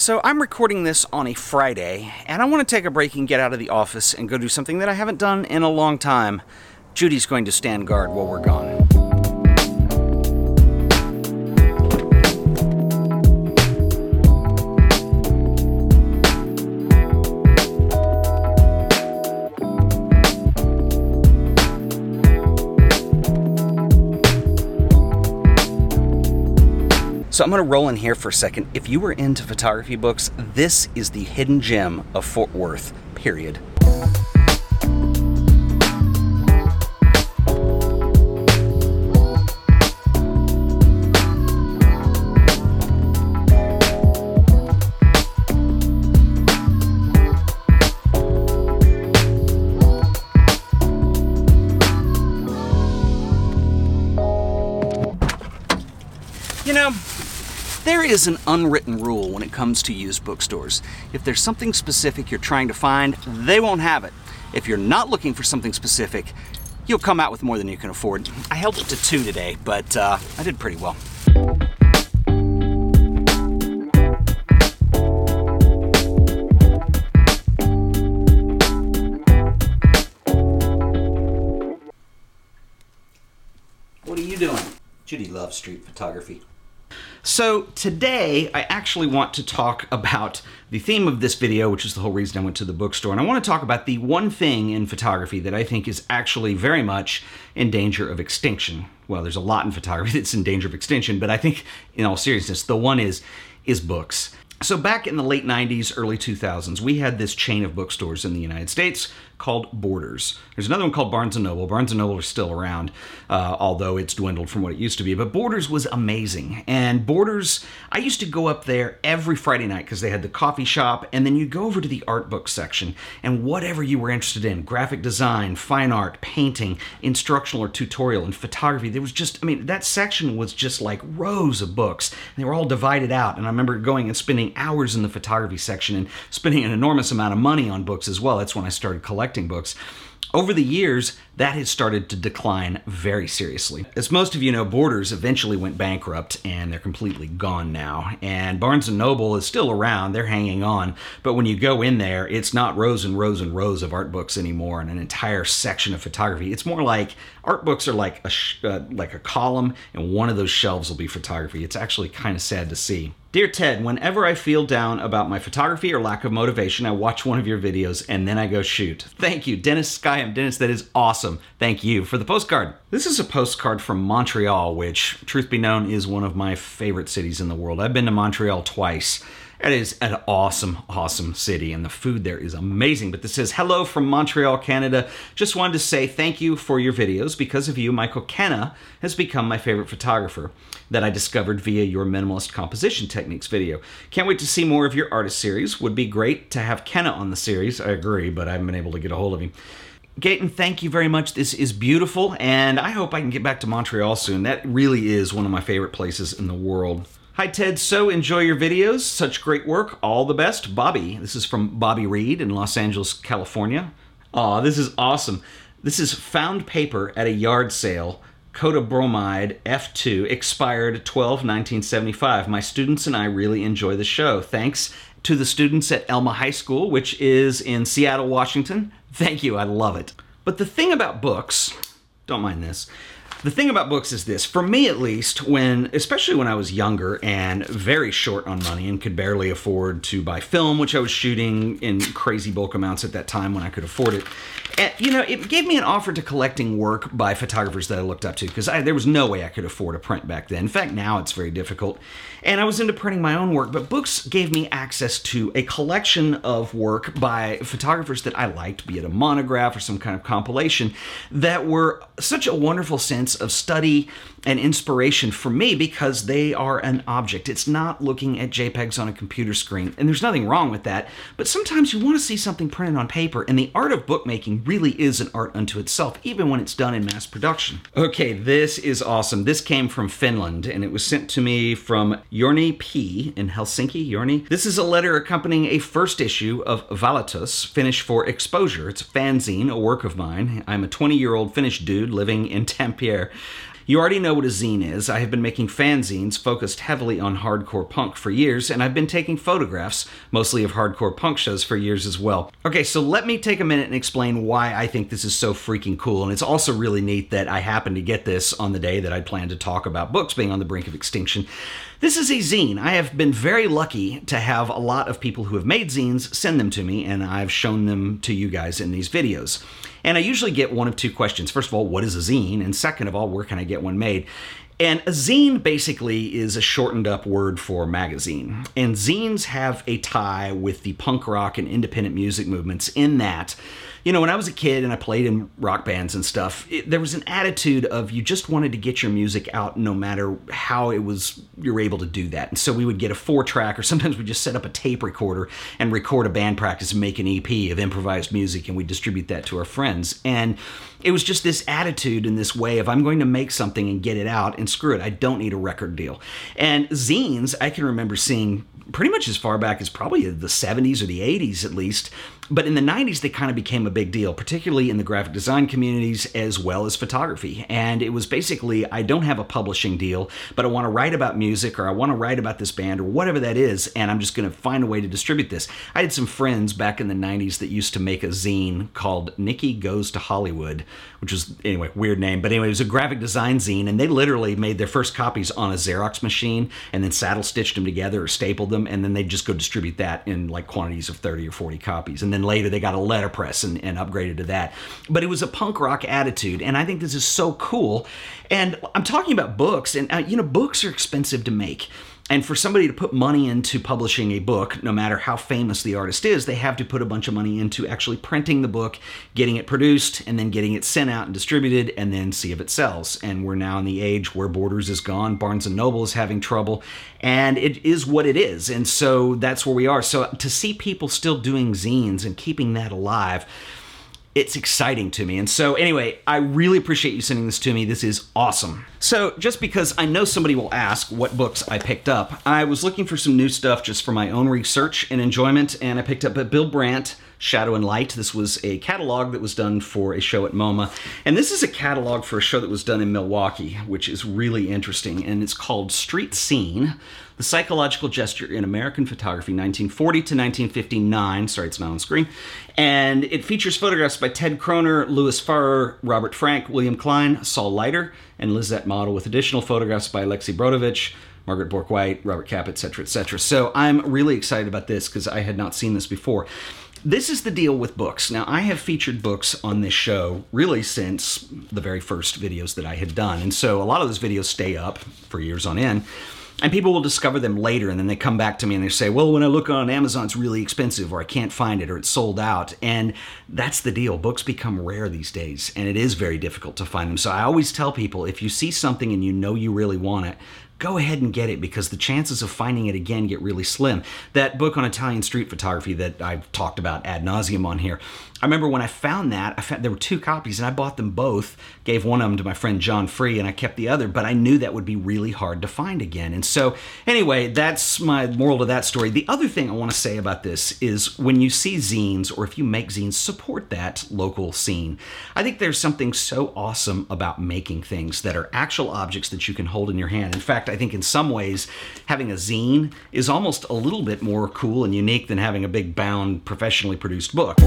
So I'm recording this on a Friday, and I want to take a break and get out of the office and go do something that I haven't done in a long time. Judy's going to stand guard while we're gone. So I'm going to roll in here for a second. If you were into photography books, this is the hidden gem of Fort Worth, period. There is an unwritten rule when it comes to used bookstores. If there's something specific you're trying to find, they won't have it. If you're not looking for something specific, you'll come out with more than you can afford. I held it to two today, but uh, I did pretty well. What are you doing? Judy loves street photography. So today, I actually want to talk about the theme of this video, which is the whole reason I went to the bookstore. And I want to talk about the one thing in photography that I think is actually very much in danger of extinction. Well, there's a lot in photography that's in danger of extinction, but I think in all seriousness, the one is is books. So back in the late 90s, early 2000s, we had this chain of bookstores in the United States called Borders. There's another one called Barnes & Noble. Barnes & Noble is still around, uh, although it's dwindled from what it used to be. But Borders was amazing. And Borders, I used to go up there every Friday night because they had the coffee shop, and then you'd go over to the art book section, and whatever you were interested in, graphic design, fine art, painting, instructional or tutorial, and photography, there was just, I mean, that section was just like rows of books. And they were all divided out. And I remember going and spending hours in the photography section and spending an enormous amount of money on books as well. That's when I started collecting books. Over the years, that has started to decline very seriously. As most of you know, Borders eventually went bankrupt and they're completely gone now. And Barnes & Noble is still around, they're hanging on, but when you go in there, it's not rows and rows and rows of art books anymore and an entire section of photography. It's more like art books are like a uh, like a column and one of those shelves will be photography. It's actually kind of sad to see. Dear Ted, whenever I feel down about my photography or lack of motivation, I watch one of your videos and then I go shoot. Thank you, Dennis Skyham. Dennis, that is awesome. Thank you for the postcard. This is a postcard from Montreal, which, truth be known, is one of my favorite cities in the world. I've been to Montreal twice. It is an awesome, awesome city, and the food there is amazing. But this says, Hello from Montreal, Canada. Just wanted to say thank you for your videos. Because of you, Michael Kenna has become my favorite photographer that I discovered via your minimalist composition techniques video. Can't wait to see more of your artist series. Would be great to have Kenna on the series. I agree, but I haven't been able to get a hold of him. Gaten, thank you very much. This is beautiful, and I hope I can get back to Montreal soon. That really is one of my favorite places in the world. Hi, Ted. So enjoy your videos. Such great work. All the best. Bobby. This is from Bobby Reed in Los Angeles, California. Aw, this is awesome. This is found paper at a yard sale. Kodak Bromide F2 expired 12 1975. My students and I really enjoy the show. Thanks to the students at Elma High School, which is in Seattle, Washington. Thank you. I love it. But the thing about books, don't mind this, the thing about books is this. For me at least when especially when i was younger and very short on money and could barely afford to buy film which i was shooting in crazy bulk amounts at that time when i could afford it and, you know it gave me an offer to collecting work by photographers that i looked up to because there was no way i could afford a print back then. In fact now it's very difficult. And i was into printing my own work but books gave me access to a collection of work by photographers that i liked be it a monograph or some kind of compilation that were such a wonderful sense of study and inspiration for me because they are an object. It's not looking at JPEGs on a computer screen, and there's nothing wrong with that. But sometimes you want to see something printed on paper, and the art of bookmaking really is an art unto itself, even when it's done in mass production. Okay, this is awesome. This came from Finland, and it was sent to me from Yorni P in Helsinki. Yorni. This is a letter accompanying a first issue of Valotus, Finnish for exposure. It's a fanzine, a work of mine. I'm a 20 year old Finnish dude living in Tampere. You already know what a zine is. I have been making fanzines focused heavily on hardcore punk for years, and I've been taking photographs, mostly of hardcore punk shows, for years as well. Okay, so let me take a minute and explain why I think this is so freaking cool. And it's also really neat that I happened to get this on the day that I'd planned to talk about books being on the brink of extinction. This is a zine. I have been very lucky to have a lot of people who have made zines send them to me, and I've shown them to you guys in these videos. And I usually get one of two questions. First of all, what is a zine? And second of all, where can I get one made? And a zine basically is a shortened up word for magazine. And zines have a tie with the punk rock and independent music movements in that you know, when I was a kid and I played in rock bands and stuff, it, there was an attitude of you just wanted to get your music out no matter how it was you're able to do that. And so we would get a four track, or sometimes we just set up a tape recorder and record a band practice and make an EP of improvised music, and we distribute that to our friends. And it was just this attitude and this way of I'm going to make something and get it out and screw it. I don't need a record deal. And zines, I can remember seeing pretty much as far back as probably the 70s or the 80s at least. But in the 90s, they kind of became a big deal, particularly in the graphic design communities as well as photography. And it was basically I don't have a publishing deal, but I want to write about music or I want to write about this band or whatever that is, and I'm just going to find a way to distribute this. I had some friends back in the 90s that used to make a zine called Nikki Goes to Hollywood, which was, anyway, weird name. But anyway, it was a graphic design zine, and they literally made their first copies on a Xerox machine and then saddle stitched them together or stapled them and then they'd just go distribute that in like quantities of 30 or 40 copies. And then later they got a letterpress and, and upgraded to that. But it was a punk rock attitude, and I think this is so cool. And I'm talking about books, and uh, you know, books are expensive to make. And for somebody to put money into publishing a book, no matter how famous the artist is, they have to put a bunch of money into actually printing the book, getting it produced, and then getting it sent out and distributed, and then see if it sells. And we're now in the age where Borders is gone, Barnes and Noble is having trouble, and it is what it is. And so that's where we are. So to see people still doing zines and keeping that alive, it's exciting to me. And so, anyway, I really appreciate you sending this to me. This is awesome. So, just because I know somebody will ask what books I picked up, I was looking for some new stuff just for my own research and enjoyment, and I picked up a Bill Brandt Shadow and Light. This was a catalog that was done for a show at MoMA. And this is a catalog for a show that was done in Milwaukee, which is really interesting. And it's called Street Scene The Psychological Gesture in American Photography, 1940 to 1959. Sorry, it's not on screen. And it features photographs by Ted Croner, Louis Faurer, Robert Frank, William Klein, Saul Leiter, and Lisette Model, with additional photographs by Alexei Brodovitch. Margaret Bourke White, Robert Capa, etc., etc. So I'm really excited about this because I had not seen this before. This is the deal with books. Now, I have featured books on this show really since the very first videos that I had done. And so a lot of those videos stay up for years on end. And people will discover them later and then they come back to me and they say, well, when I look on Amazon, it's really expensive or I can't find it or it's sold out. And that's the deal. Books become rare these days and it is very difficult to find them. So I always tell people if you see something and you know you really want it, go ahead and get it because the chances of finding it again get really slim. That book on Italian street photography that I've talked about ad nauseum on here, I remember when I found that, I found there were two copies and I bought them both, gave one of them to my friend John Free and I kept the other, but I knew that would be really hard to find again. And so, anyway, that's my moral to that story. The other thing I want to say about this is when you see zines or if you make zines, support that local scene. I think there's something so awesome about making things that are actual objects that you can hold in your hand. In fact, I think in some ways, having a zine is almost a little bit more cool and unique than having a big bound, professionally produced book.